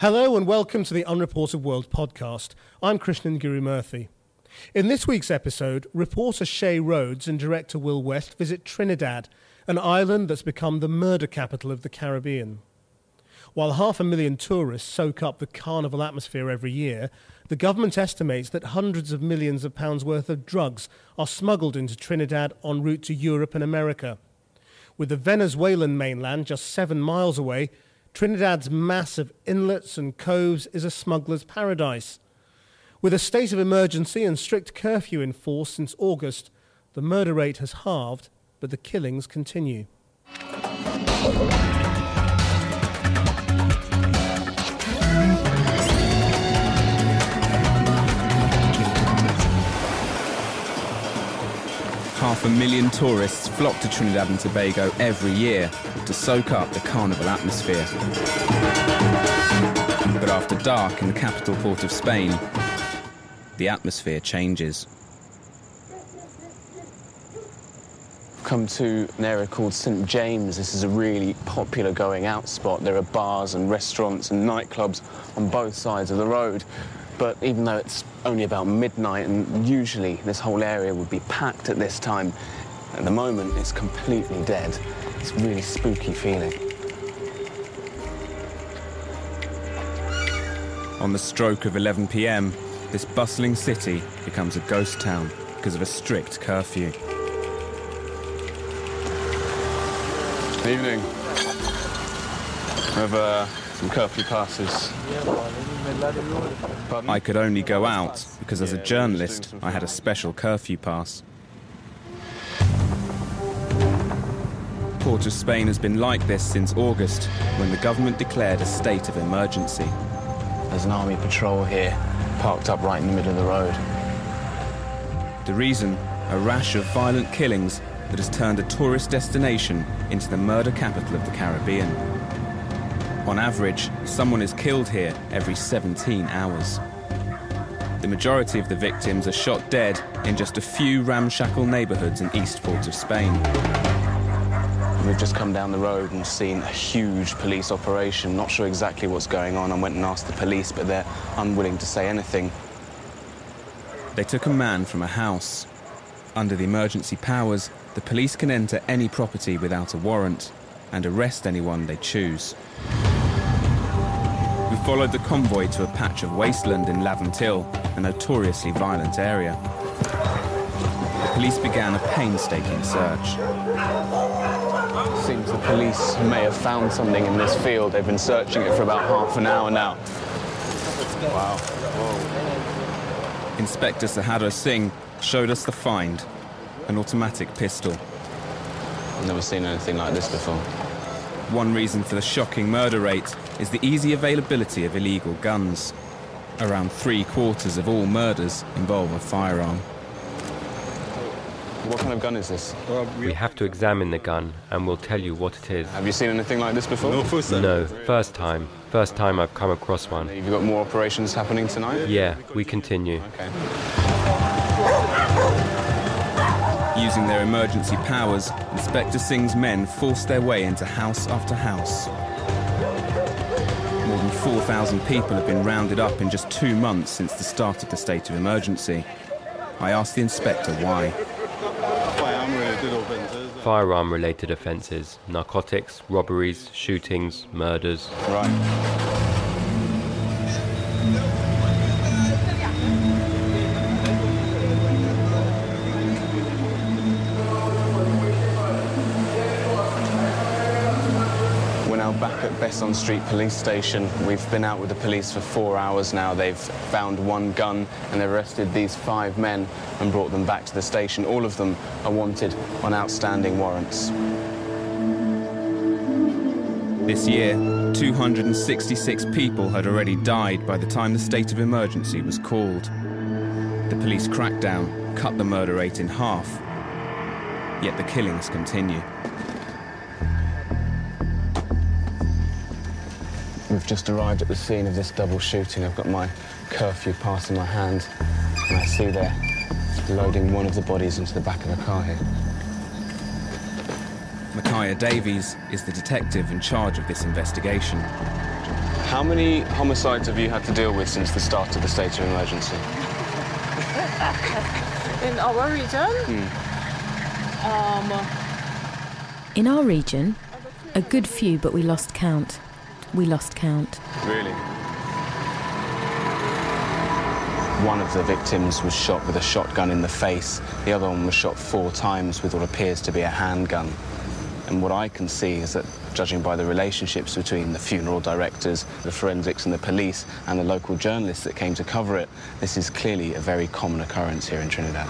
Hello and welcome to the Unreported World podcast. I'm Krishnan Gurumurthy. In this week's episode, reporter Shay Rhodes and director Will West visit Trinidad, an island that's become the murder capital of the Caribbean. While half a million tourists soak up the carnival atmosphere every year, the government estimates that hundreds of millions of pounds worth of drugs are smuggled into Trinidad en route to Europe and America. With the Venezuelan mainland just seven miles away, Trinidad's mass of inlets and coves is a smuggler's paradise. With a state of emergency and strict curfew in force since August, the murder rate has halved, but the killings continue. A million tourists flock to Trinidad and Tobago every year to soak up the carnival atmosphere. But after dark in the capital port of Spain, the atmosphere changes. come to an area called St James. This is a really popular going out spot. There are bars and restaurants and nightclubs on both sides of the road. But even though it's only about midnight and usually this whole area would be packed at this time, at the moment it's completely dead. It's a really spooky feeling. On the stroke of 11 pm, this bustling city becomes a ghost town because of a strict curfew. Evening. We have uh, some curfew passes. I could only go out because as a journalist I had a special curfew pass. Port of Spain has been like this since August when the government declared a state of emergency. There's an army patrol here, parked up right in the middle of the road. The reason? A rash of violent killings that has turned a tourist destination into the murder capital of the Caribbean. On average, someone is killed here every 17 hours. The majority of the victims are shot dead in just a few ramshackle neighbourhoods in East Port of Spain. We've just come down the road and seen a huge police operation. Not sure exactly what's going on. I went and asked the police, but they're unwilling to say anything. They took a man from a house. Under the emergency powers, the police can enter any property without a warrant and arrest anyone they choose. We followed the convoy to a patch of wasteland in Laventille, a notoriously violent area. The police began a painstaking search. Seems the police may have found something in this field. They've been searching it for about half an hour now. Wow. Inspector Sahadra Singh showed us the find an automatic pistol. I've never seen anything like this before. One reason for the shocking murder rate is the easy availability of illegal guns. Around three quarters of all murders involve a firearm. What kind of gun is this? We have to examine the gun and we'll tell you what it is. Have you seen anything like this before? No, first time. First time I've come across one. Have you got more operations happening tonight? Yeah, we continue. Okay. Using their emergency powers, Inspector Singh's men forced their way into house after house. More than 4,000 people have been rounded up in just two months since the start of the state of emergency. I asked the inspector why. Firearm related offences narcotics, robberies, shootings, murders. Right. Besson Street Police Station. We've been out with the police for four hours now. They've found one gun and they've arrested these five men and brought them back to the station. All of them are wanted on outstanding warrants. This year, 266 people had already died by the time the state of emergency was called. The police crackdown cut the murder rate in half. Yet the killings continue. We've just arrived at the scene of this double shooting. I've got my curfew pass in my hand, and I see they're loading one of the bodies into the back of a car here. Micaiah Davies is the detective in charge of this investigation. How many homicides have you had to deal with since the start of the state of emergency? In our region, um, In our region, a good few, but we lost count. We lost count. Really? One of the victims was shot with a shotgun in the face. The other one was shot four times with what appears to be a handgun. And what I can see is that, judging by the relationships between the funeral directors, the forensics, and the police, and the local journalists that came to cover it, this is clearly a very common occurrence here in Trinidad.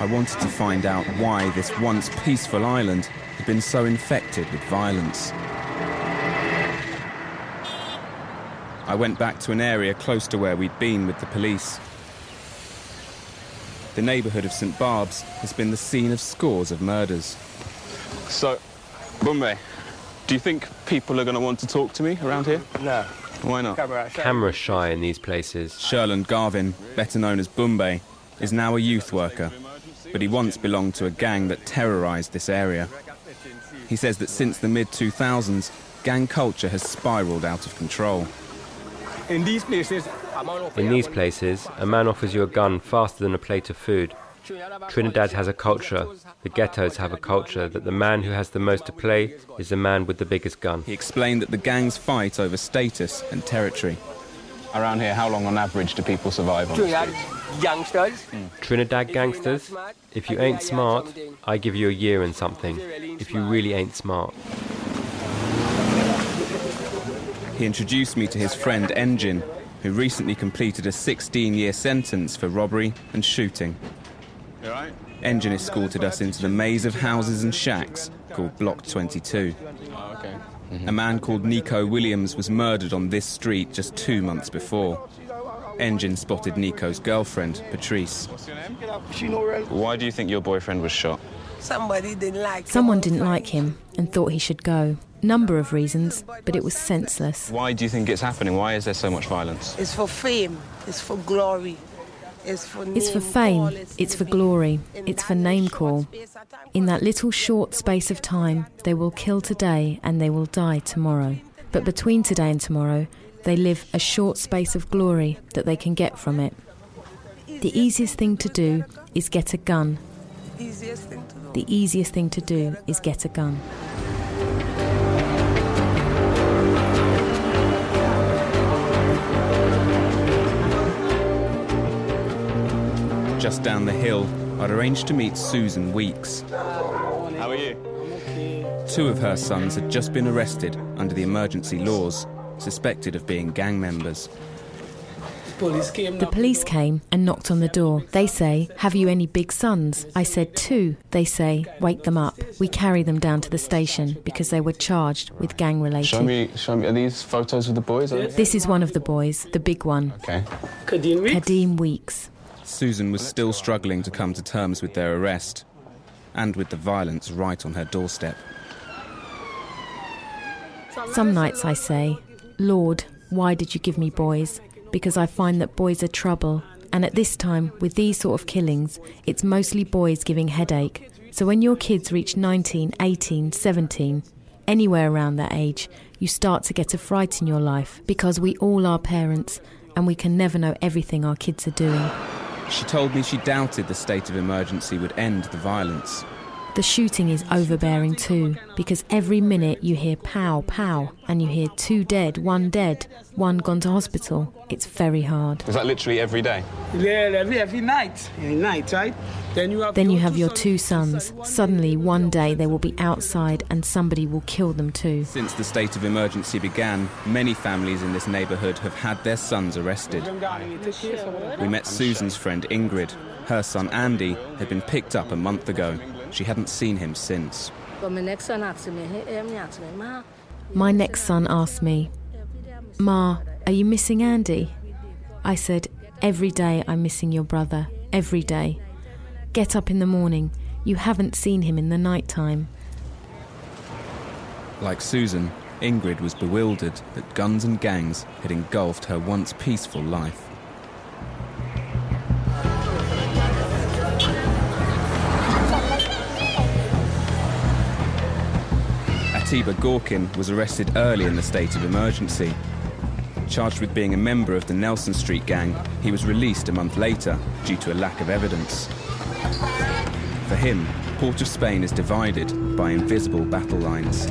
I wanted to find out why this once peaceful island had been so infected with violence. I went back to an area close to where we'd been with the police. The neighbourhood of St Barb's has been the scene of scores of murders. So, Bumbe, do you think people are going to want to talk to me around here? No. Why not? Camera shy in these places. Sherland Garvin, better known as Bumbe, is now a youth worker, but he once belonged to a gang that terrorised this area. He says that since the mid 2000s, gang culture has spiralled out of control. In these places, a man In these places, a man offers you a gun faster than a plate of food. Trinidad has a culture, the ghettos have a culture that the man who has the most to play is the man with the biggest gun. He explained that the gangs fight over status and territory. Around here, how long on average do people survive on the streets? Youngsters. Trinidad gangsters, if you ain't smart, I give you a year and something. If you really ain't smart. He introduced me to his friend Engine, who recently completed a 16 year sentence for robbery and shooting. You all right? Engine escorted us into the maze of houses and shacks called Block 22. Oh. A man called Nico Williams was murdered on this street just two months before. Engine spotted Nico's girlfriend, Patrice. She know real. Why do you think your boyfriend was shot? Somebody didn't like him Someone on didn't like him and thought he should go. Number of reasons, but it was senseless. Why do you think it's happening? Why is there so much violence? It's for fame. It's for glory. It's for It's for fame, call, it's for glory, it's for name call. space of time. In that little short space of time, they will kill today and they will die tomorrow. But between today and tomorrow, they live a short space of glory that they can get from it. The easiest thing to do is get a gun. Easiest thing to do. The easiest thing to do is get a gun. Just down the hill, I'd arranged to meet Susan Weeks. How are you? Two of her sons had just been arrested under the emergency laws, suspected of being gang members. The police came and knocked on the door. They say, Have you any big sons? I said, Two. They say, Wake them up. We carry them down to the station because they were charged with gang relations. Show me, show me. Are these photos of the boys? This is one of the boys, the big one, Okay. Kadeen Weeks. Kadeem Weeks. Susan was still struggling to come to terms with their arrest and with the violence right on her doorstep. Some nights I say, Lord, why did you give me boys? Because I find that boys are trouble. And at this time, with these sort of killings, it's mostly boys giving headache. So when your kids reach 19, 18, 17, anywhere around that age, you start to get a fright in your life because we all are parents and we can never know everything our kids are doing. She told me she doubted the state of emergency would end the violence. The shooting is overbearing too, because every minute you hear pow, pow, and you hear two dead, one dead, one gone to hospital. It's very hard. Was that literally every day? Yeah, every, every night. Every night, right? Then you have Then you your have your sons. two sons. Suddenly, one day they will be outside and somebody will kill them too. Since the state of emergency began, many families in this neighbourhood have had their sons arrested. We met Susan's friend Ingrid. Her son Andy had been picked up a month ago. She hadn't seen him since. But my next son asked me, hey, um, asked me, Ma, My next son asked me, Ma, are you missing Andy? I said, Every day I'm missing your brother. Every day. Get up in the morning. You haven't seen him in the night time. Like Susan, Ingrid was bewildered that guns and gangs had engulfed her once peaceful life. Atiba Gorkin was arrested early in the state of emergency. Charged with being a member of the Nelson Street gang, he was released a month later due to a lack of evidence. For him, Port of Spain is divided by invisible battle lines.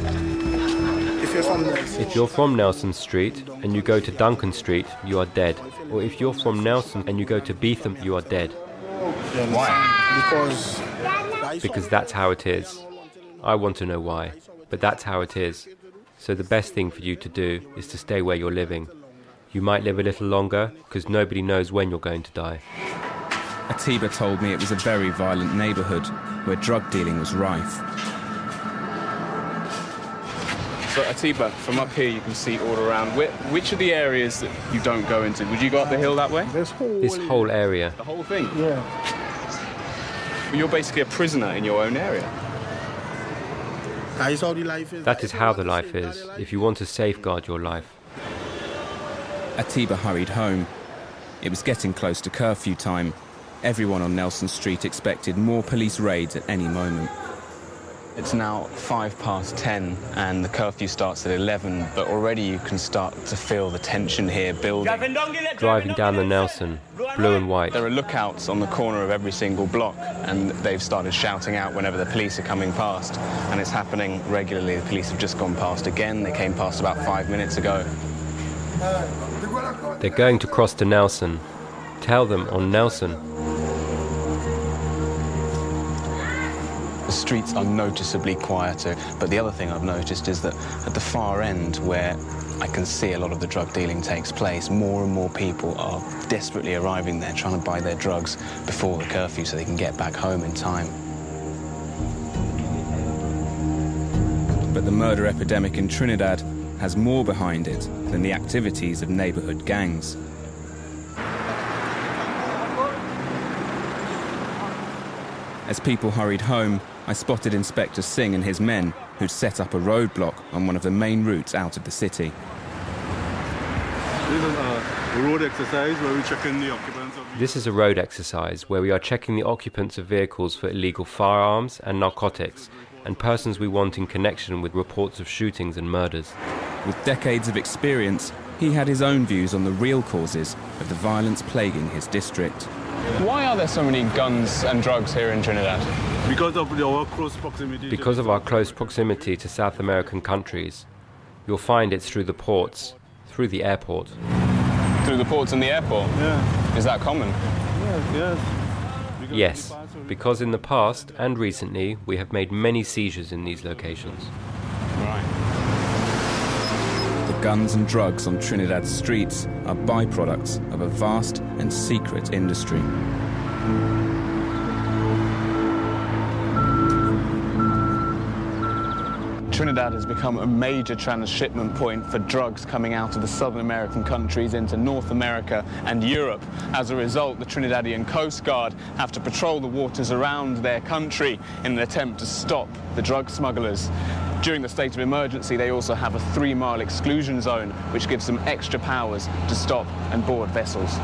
If you're from If you're from Nelson Street and you go to Duncan Street, you are dead. Or if you're from Nelson and you go to Beetham, you are dead. Why? Because Because that's how it is. I want to know why, but that's how it is. So the best thing for you to do is to stay where you're living. You might live a little longer because nobody knows when you're going to die. Atiba told me it was a very violent neighbourhood where drug dealing was rife. So Atiba, from up here you can see all around. Whi which are the areas that you don't go into? Would you go up the hill that way? this whole This whole area, The whole thing? yeah. You're basically a prisoner in your own area. That is how the life is. that is how the life is if you want to safeguard your life. Atiba hurried home. It was getting close to curfew time. Everyone on Nelson Street expected more police raids at any moment. It's now five past ten and the curfew starts at 11, but already you can start to feel the tension here building. Driving down the Nelson, blue and white. There are lookouts on the corner of every single block, and they've started shouting out whenever the police are coming past. And it's happening regularly. The police have just gone past again. They came past about five minutes ago. They're going to cross to Nelson. Tell them on Nelson. The streets are noticeably quieter, but the other thing I've noticed is that at the far end, where I can see a lot of the drug dealing takes place, more and more people are desperately arriving there trying to buy their drugs before the curfew so they can get back home in time. But the murder epidemic in Trinidad has more behind it than the activities of neighbourhood gangs. As people hurried home, I spotted Inspector Singh and his men who'd set up a roadblock on one of the main routes out of the city. This is a road exercise where we check in the occupants of This is a road exercise where we are checking the occupants of vehicles for illegal firearms and narcotics and persons we want in connection with reports of shootings and murders. With decades of experience, he had his own views on the real causes of the violence plaguing his district. Why are there so many guns and drugs here in Trinidad? Because of the, our close proximity. to Because of our close proximity to South American countries, you'll find it's through the ports, through the airport. Through the ports and the airport. Yeah, Is that common? yes, yes. Because Yes, the parts of- because in the past and recently we have made many seizures in these locations. Right. The guns and drugs on Trinidad's streets are byproducts of a vast and secret industry. Trinidad has become a major transshipment point for drugs coming out of the southern American countries into North America and Europe. As a result, the Trinidadian Coast Guard have to patrol the waters around their country in an attempt to stop the drug smugglers. During the state of emergency, they also have a three mile exclusion zone, which gives them extra powers to stop and board vessels.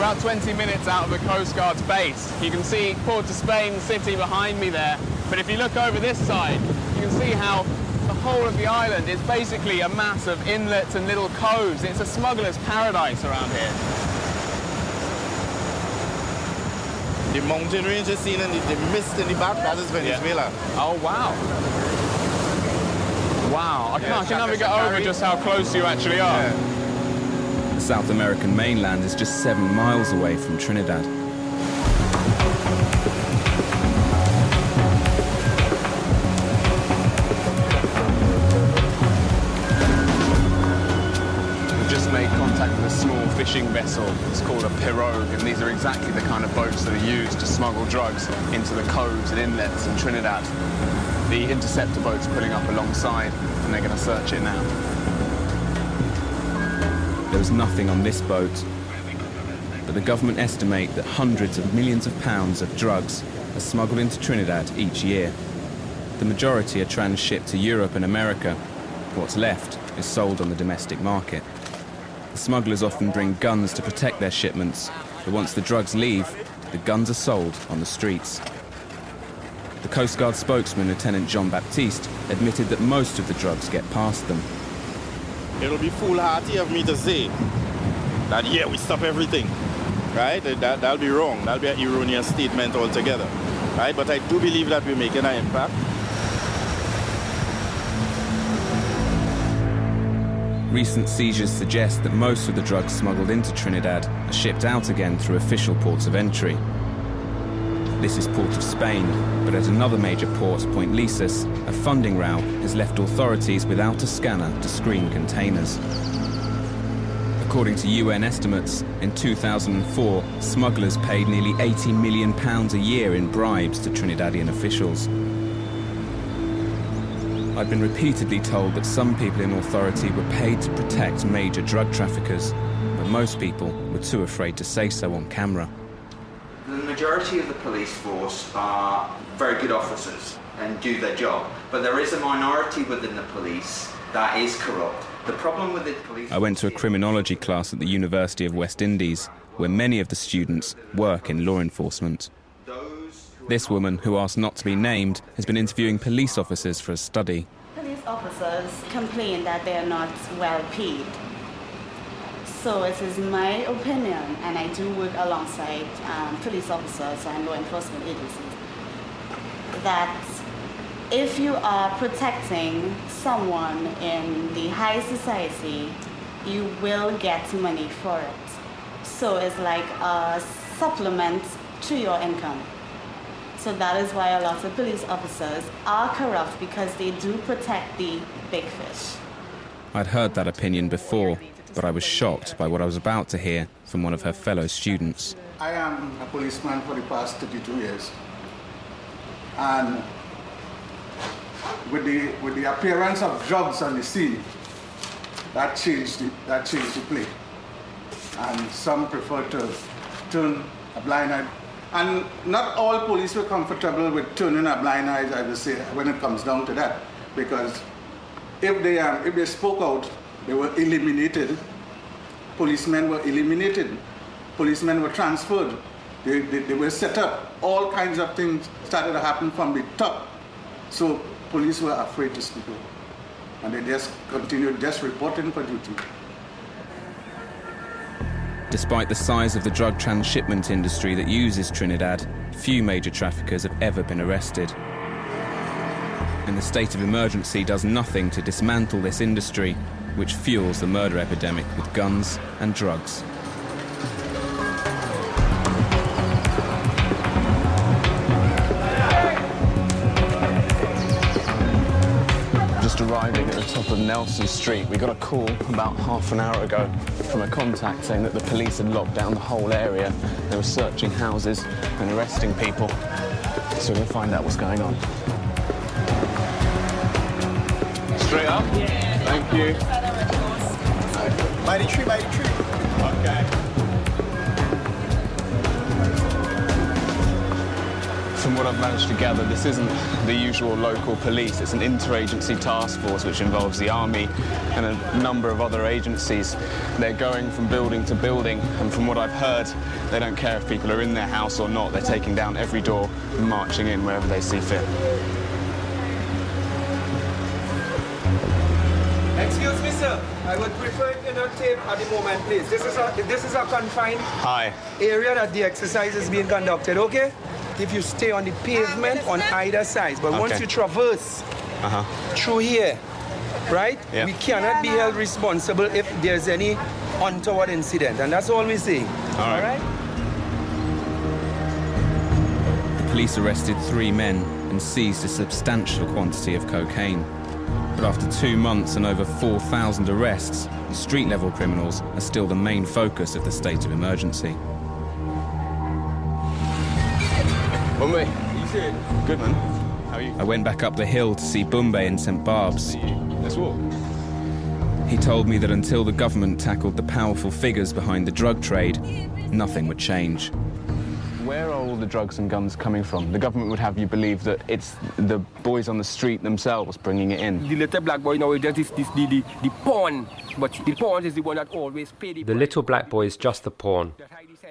About 20 minutes out of the Coast Guard's base. You can see Port of Spain City behind me there. But if you look over this side, you can see how the whole of the island is basically a mass of inlets and little coves. It's a smuggler's paradise around here. The mountain range is seen and the, mist in the back, that is Venezuela. Oh, wow. Wow, I, can't, I can never get over just how close you actually are. The South American mainland is just seven miles away from Trinidad. We've just made contact with a small fishing vessel. It's called a pirogue, and these are exactly the kind of boats that are used to smuggle drugs into the coves and inlets in Trinidad. The interceptor boat's pulling up alongside, and they're going to search it now. There was nothing on this boat, but the government estimate that hundreds of millions of pounds of drugs are smuggled into Trinidad each year. The majority are transshipped to Europe and America. What's left is sold on the domestic market. The smugglers often bring guns to protect their shipments, but once the drugs leave, the guns are sold on the streets. The Coast Guard spokesman, Lieutenant Jean Baptiste, admitted that most of the drugs get past them. It'll be foolhardy of me to say that, yeah, we stop everything, right? That, that'll be wrong. That'll be an erroneous statement altogether, right? But I do believe that we're making an impact. Recent seizures suggest that most of the drugs smuggled into Trinidad are shipped out again through official ports of entry. This is Port of Spain, but at another major port, Point Lisas, a funding row has left authorities without a scanner to screen containers. According to UN estimates, in 2004, smugglers paid nearly 80 million pounds a year in bribes to Trinidadian officials. I've been repeatedly told that some people in authority were paid to protect major drug traffickers, but most people were too afraid to say so on camera. The majority of the police force are very good officers and do their job, but there is a minority within the police that is corrupt. The problem with the police. I went to a criminology class at the University of West Indies, where many of the students work in law enforcement. This woman, who asked not to be named, has been interviewing police officers for a study. Police officers complain that they are not well paid. So it is my opinion, and I do work alongside um, police officers and law enforcement agencies, that if you are protecting someone in the high society, you will get money for it. So it's like a supplement to your income. So that is why a lot of police officers are corrupt because they do protect the big fish. I'd heard that opinion before, but I was shocked by what I was about to hear from one of her fellow students. I am a policeman for the past 32 years. And with the, with the appearance of drugs on the scene, that changed the, that changed the play. And some prefer to turn a blind eye and not all police were comfortable with turning a blind eye, I would say, when it comes down to that. Because if they, um, if they spoke out, they were eliminated. Policemen were eliminated. Policemen were transferred. They, they, they were set up. All kinds of things started to happen from the top. So police were afraid to speak out. And they just continued just reporting for duty. Despite the size of the drug transshipment industry that uses Trinidad, few major traffickers have ever been arrested. And the state of emergency does nothing to dismantle this industry, which fuels the murder epidemic with guns and drugs. Just arriving at the top of Nelson Street, we got a call about half an hour ago from a contact saying that the police had locked down the whole area. They were searching houses and arresting people. So we're going to find out what's going on. Straight up? Yeah. Thank you. By the tree, by the tree. Okay. From what I've managed to gather, this isn't the usual local police. It's an interagency task force which involves the army and a number of other agencies. They're going from building to building, and from what I've heard, they don't care if people are in their house or not. They're taking down every door and marching in wherever they see fit. Sir. I would prefer if you not tape at the moment, please. This is a this is a confined Hi. area that the exercise is being conducted. Okay? If you stay on the pavement on either side, but once you traverse Uh-huh. through here, right? Yeah. We cannot be held responsible if there's any untoward incident, and that's all we're saying. All right. All right? The police arrested three men and seized a substantial quantity of cocaine. But after two months and over 4,000 arrests, street level criminals are still the main focus of the state of emergency. Bombay. Good man. How are you? I went back up the hill to see Bombay in St Barb's. Let's walk. He told me that until the government tackled the powerful figures behind the drug trade, nothing would change. Where are all the drugs and guns coming from? The government would have you believe that it's the boys on the street themselves bringing it in. The little black boy nowadays is this, the, the, the pawn, but the pawn is the one that always pay the The little black boy is just the pawn,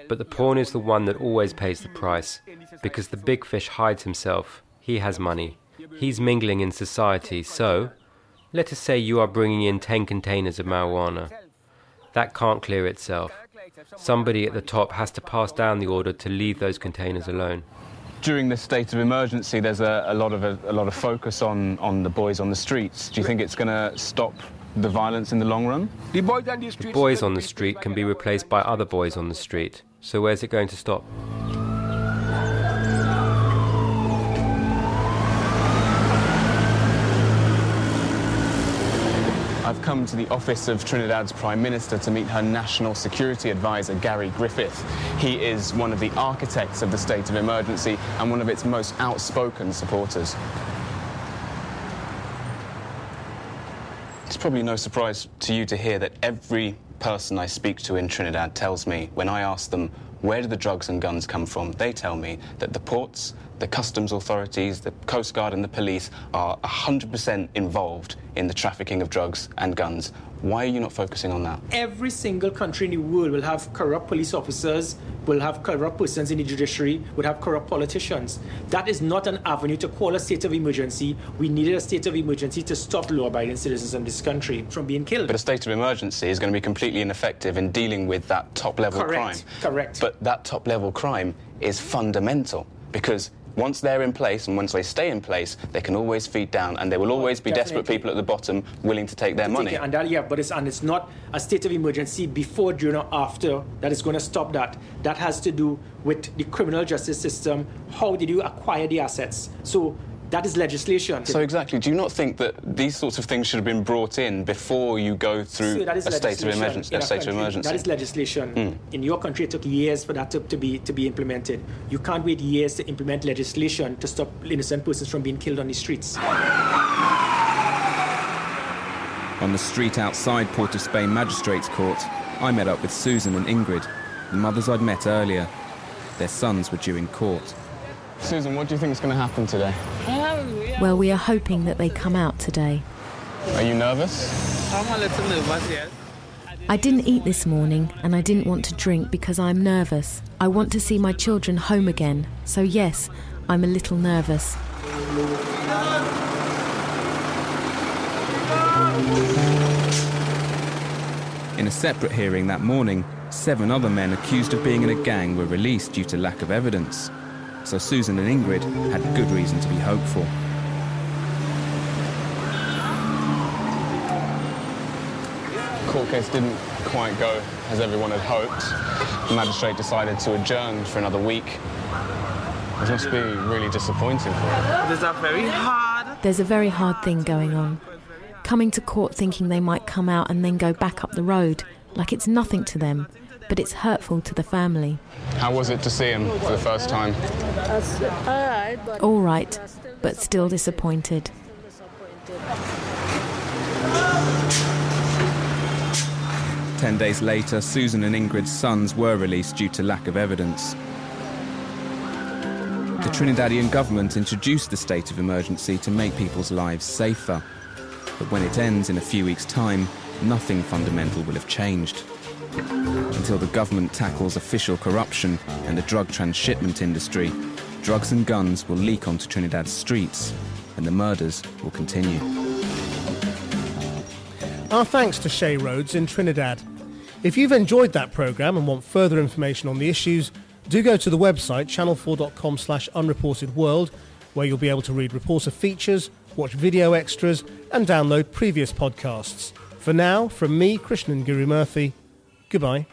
but the pawn is the one that always pays the price, because the big fish hides himself. He He has money. He's mingling in society, so let us say you are bringing in 10 containers of marijuana. That can't clear itself. Somebody at the top has to pass down the order to leave those containers alone. During this state of emergency, there's a, a lot of a, a, lot of focus on, on the boys on the streets. Do you think it's going to stop the violence in the long run? The boys on the street can be replaced by other boys on the street. So where's it going to stop? I've come to the office of Trinidad's Prime Minister to meet her National Security Advisor, Gary Griffith. He is one of the architects of the state of emergency and one of its most outspoken supporters. It's probably no surprise to you to hear that every person I speak to in Trinidad tells me when I ask them where do the drugs and guns come from, they tell me that the ports, the customs authorities, the Coast Guard, and the police are 100% involved in the trafficking of drugs and guns. Why are you not focusing on that? Every single country in the world will have corrupt police officers, will have corrupt persons in the judiciary, will have corrupt politicians. That is not an avenue to call a state of emergency. We needed a state of emergency to stop law abiding citizens in this country from being killed. But a state of emergency is going to be completely ineffective in dealing with that top level Correct. crime. Correct. But that top level crime is fundamental because once they're in place and once they stay in place, they can always feed down, and there will oh, always be desperate people at the bottom willing to take their to money. take and that, yeah, but it's and it's not a state of emergency before, during, or after that is going to stop that. That has to do with the criminal justice system. How did you acquire the assets? So that is legislation. So exactly, do you not think that these sorts of things should have been brought in before you go through So that is a state of emergency? in A our state of emergency. That is legislation. Mm. In your country, it took years for that to, to be to be implemented. You can't wait years to implement legislation to stop innocent persons from being killed on the streets. On the street outside Port of Spain Magistrates Court, I met up with Susan and Ingrid, the mothers I'd met earlier. Their sons were due in court. Susan, what do you think is going to happen today? Well, we are hoping that they come out today. Are you nervous? I'm a little nervous, yes. I didn't eat this morning and I didn't want to drink because I'm nervous. I want to see my children home again. So, yes, I'm a little nervous. In a separate hearing that morning, seven other men accused of being in a gang were released due to lack of evidence. So Susan and Ingrid had good reason to be hopeful. The court case didn't quite go as everyone had hoped. The magistrate decided to adjourn for another week. It must be really disappointing for him. It is a very hard. There's a very hard thing going on. Coming to court thinking they might come out and then go back up the road, like it's nothing to them, but it's hurtful to the family. How was it to see him for the first time? all right, but All right, but still disappointed. Ten days later, Susan and Ingrid's sons were released due to lack of evidence. The Trinidadian government introduced the state of emergency to make people's lives safer. But when it ends in a few weeks' time, nothing fundamental will have changed. Until the government tackles official corruption and the drug transshipment industry, drugs and guns will leak onto Trinidad's streets, and the murders will continue. Our thanks to Shay Rhodes in Trinidad. If you've enjoyed that programme and want further information on the issues, do go to the website channel4.com slash unreported world, where you'll be able to read reporter features, watch video extras, and download previous podcasts. For now, from me, Krishnan Guru Gurumurthy, goodbye.